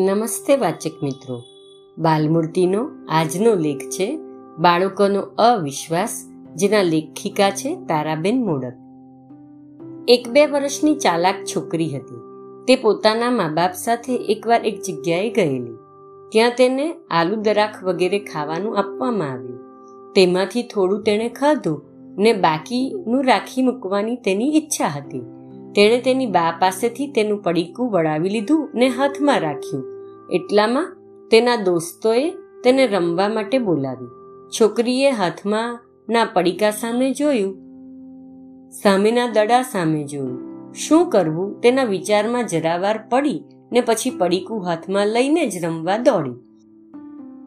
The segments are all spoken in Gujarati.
નમસ્તે વાચક મિત્રો. બાલમૂર્તિનો આજનો લેખ છે બાળકોનો અવિશ્વાસ, જેના લેખિકા છે તારાબેન મોડક. એક બે વર્ષની ચાલાક છોકરી હતી. તે પોતાના મા બાપ સાથે એકવાર એક જગ્યાએ ગયેલી. ત્યાં તેને આલુ દરાખ વગેરે ખાવાનું આપવામાં આવ્યું. તેમાંથી થોડું તેણે ખાધું ને બાકીનું રાખી મૂકવાની તેની ઈચ્છા હતી. તેણે તેની બા પાસેથી તેનું પડીકું વળાવી લીધું ને હાથમાં રાખ્યું. એટલામાં તેના દોસ્તોએ તેને રમવા માટે બોલાવી છોકરીએ હાથમાં ના પડીકા સામે જોયું, સામેના દડા સામે જોયું. શું કરવું? તેના વિચારમાં જરાવાર પડી ને પછી પડીકું હાથમાં લઈને જ રમવા દોડી.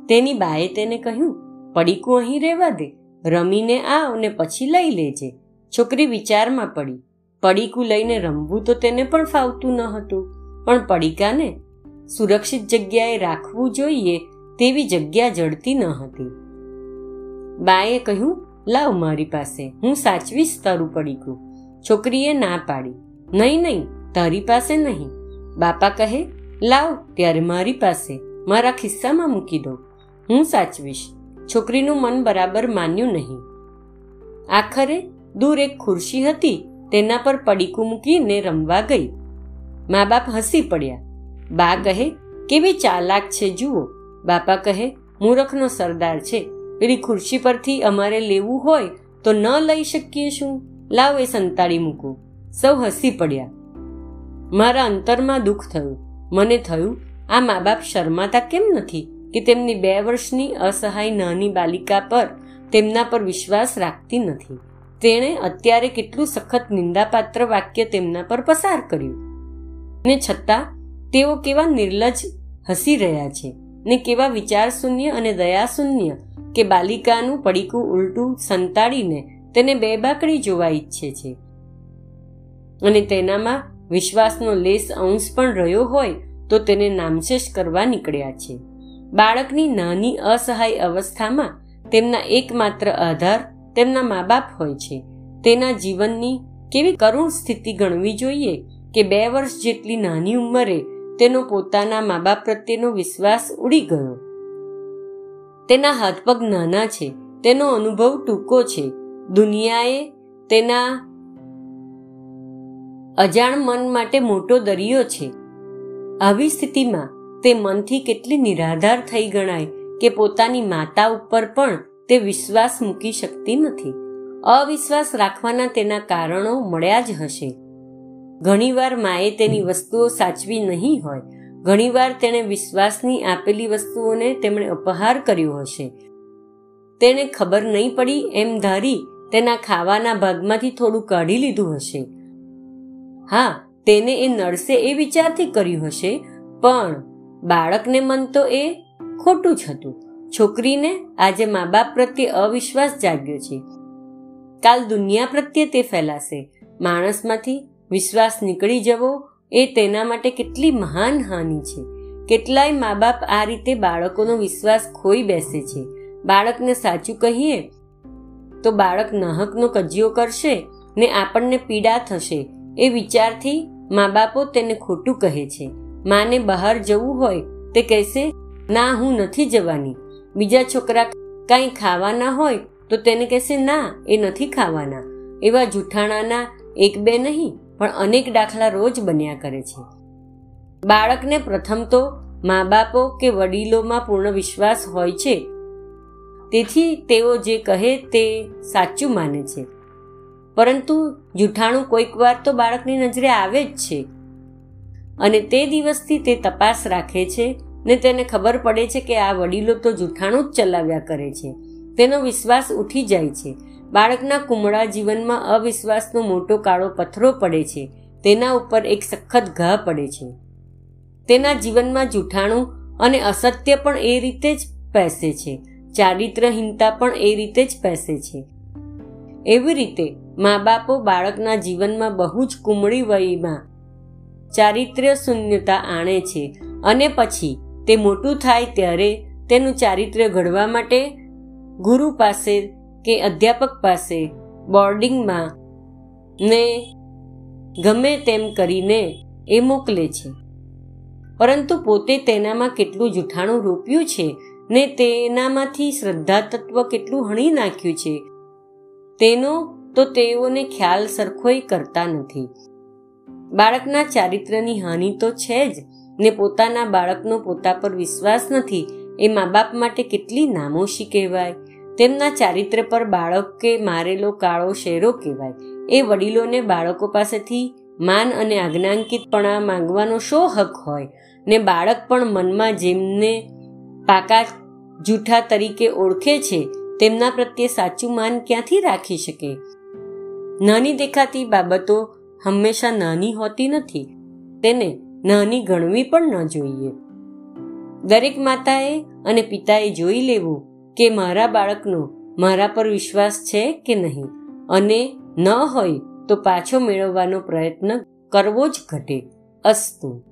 તેની બાએ તેને કહ્યું, પડીકું અહીં રહેવા દે. રમીને આવ ને પછી લઈ લેજે. છોકરી વિચારમાં પડી. પડીકું લઈને રમવું તો તેને પણ ફાવતું ન હતું. પણ પડીકાને સુરક્ષિત જગ્યાએ રાખવું જોઈએ તેવી જગ્યા જડતી ન હતી. બાએ કહ્યું, લાવ મારી પાસે, હું સાચવીશ તારું પડીકું. છોકરીએ ના પાડી. નહીં નહીં, તારી પાસે નહીં. બાપા કહે, લાવ, ત્યારે મારી પાસે, મારા ખિસ્સામાં મૂકી દો. હું સાચવીશ. છોકરીનું મન બરાબર માન્યું નહીં. આખરે દૂર એક ખુરશી હતી તેના પર પડીકું મૂકીને રમવા ગઈ. મા બાપ હસી પડ્યા. બા કહે, કેવી ચાલાક છે જુઓ. બાપા કહે, મૂરખનો સરદાર છે. પેલી ખુરશી પરથી અમારે લેવું હોય તો ન લઈ શકીએ શું? લાવ એ સંતાડી મૂકું. સૌ હસી પડ્યા. મારા અંતરમાં દુઃખ થયું. મને થયું, આ મા બાપ શરમાતા કેમ નથી કે તેમની બે વર્ષની અસહાય નાની બાલિકા પર તેમના પર વિશ્વાસ રાખતી નથી? તેણે અત્યારે કેટલું સખત નિંદાપાત્ર વાક્ય તેમના પર પસાર કર્યું. ને છતાં, તેઓ કેવા નિર્લજ હસી રહ્યા છે ને કેવા વિચાર શૂન્ય અને દયા શૂન્ય કે બાલિકાનું પડીકું ઉલટું સંતાડીને તેને બે બાકડી જોવા ઈચ્છે છે. અને તેનામાં વિશ્વાસનો લેસ અંશ પણ રહ્યો હોય તો તેને નામશેષ કરવા નીકળ્યા છે. બાળકની નાની અસહાય અવસ્થામાં તેમના એકમાત્ર આધાર તેમના મા બાપ હોય છે. તેના જીવનની કેવી કરુણ સ્થિતિ ગણવી જોઈએ કે બે વર્ષ જેટલી નાની ઉંમરે તેનો પોતાના મા બાપ પ્રત્યેનો વિશ્વાસ ઉડી ગયો. તેના હાથ પગ નાના છે. તેનો અનુભવ ટૂંકો છે. દુનિયાએ તેના અજાણ મન માટે મોટો દરિયો છે. આવી સ્થિતિમાં તે મનથી કેટલી નિરાધાર થઈ ગણાય કે પોતાની માતા ઉપર પણ તે વિશ્વાસ મૂકી શકતી નથી. અવિશ્વાસ રાખવાના તેના કારણો મળ્યા જ હશે. ઘણીવાર માએ તેની વસ્તુઓ સાચવી નહીં હોય. ઘણીવાર તેણે વિશ્વાસની આપેલી વસ્તુઓને તેમણે અપહાર કર્યો હશે. તેણે ખબર નહીં પડી એમ ધારી તેના ખાવાના ભાગમાંથી થોડું કાઢી લીધું હશે. હા, તેને એ નડશે એ વિચારથી કર્યું હશે, પણ બાળકને મન તો એ ખોટું જ હતું. છોકરીને આજે મા બાપ પ્રત્યે અવિશ્વાસ જાગ્યો છે. કાલ દુનિયા પ્રત્યે તે ફેલાશે. માણસમાંથી વિશ્વાસ નીકળી જવો એ તેના માટે કેટલી મહાન હાનિ છે. કેટલાય મા બાપ આ રીતે બાળકોનો વિશ્વાસ ખોઈ બેસે છે. બાળકને સાચું કહીએ તો બાળક નાહકનો કજિયો કરશે ને આપણને પીડા થશે એ વિચારથી મા બાપો તેને ખોટું કહે છે. માને બહાર જવું હોય તે કહેશે, ના, હું નથી જવાની. બીજા છોકરા કાંઈ ખાવાના હોય તો તેને કહેશે, ના, એ નથી ખાવાના. એવા જૂઠાણાના એક બે નહીં, પણ અનેક દાખલા રોજ બન્યા કરે છે. બાળકને પ્રથમ તો મા બાપો કે વડીલોમાં પૂર્ણ વિશ્વાસ હોય છે. તેથી તેઓ જે કહે તે સાચું માને છે. પરંતુ જૂઠાણું કોઈક વાર તો બાળકની નજરે આવે જ છે. અને તે દિવસથી તે તપાસ રાખે છે ને તેને ખબર પડે છે કે આ વડીલો તો જૂઠાણું જ ચલાવ્યા કરે છે. તેનો વિશ્વાસ ઉઠી જાય છે. બાળકના કુમળા જીવનમાં અવિશ્વાસનો મોટો કાળો પથ્થરો પડે છે. તેના ઉપર એક સખત ઘા પડે છે. તેના જીવનમાં જૂઠાણું અને અસત્ય પણ એ રીતે જ પેસે છે. ચારિત્રહીનતા પણ એ રીતે જ પેસે છે. એવી રીતે મા બાપો બાળકના જીવનમાં બહુ જ કુમળી વયમાં ચારિત્ર્ય શૂન્યતા આણે છે અને પછી તે મોટું થાય ત્યારે તેનું ચારિત્ર્ય ઘડવા માટે ગુરુ પાસે કે અધ્યાપક પાસે બોર્ડિંગમાં ને ગમે તેમ કરીને એ મોકલે છે. પરંતુ પોતે તેનામાં કેટલું જૂઠાણું રોપ્યું છે ને તેનામાંથી શ્રદ્ધા તત્વ કેટલું હણી નાખ્યું છે, તેનો તો તેઓને ખ્યાલ સરખોય કરતા નથી. બાળકના ચારિત્ર્યની હાનિ તો છે જ. ને પોતાના બાળકનો પોતા પર વિશ્વાસ નથી, એ મા બાપ માટે કેટલી નામોશી કહેવાય. તેમના ચારિત્ર્ય પર બાળક કે મારેલો કાળો શેરો કહેવાય. એ વડીલોને બાળકો પાસેથી માન અને આજ્ઞાંકિતપણા માંગવાનો શો હક હોય. ને બાળક પણ મનમાં જેમને પાકા જૂઠા તરીકે ઓળખે છે, તેમના પ્રત્યે સાચું માન ક્યાંથી રાખી શકે? નાની દેખાતી બાબતો હંમેશા નાની હોતી નથી. તેને નાની ગણવી પણ ન જોઈએ. દરેક માતાએ અને પિતાએ જોઈ લેવું કે મારા બાળકનો મારા પર વિશ્વાસ છે કે નહીં અને ન હોય તો પાછો મેળવવાનો પ્રયત્ન કરવો જ ઘટે. અસ્તુ.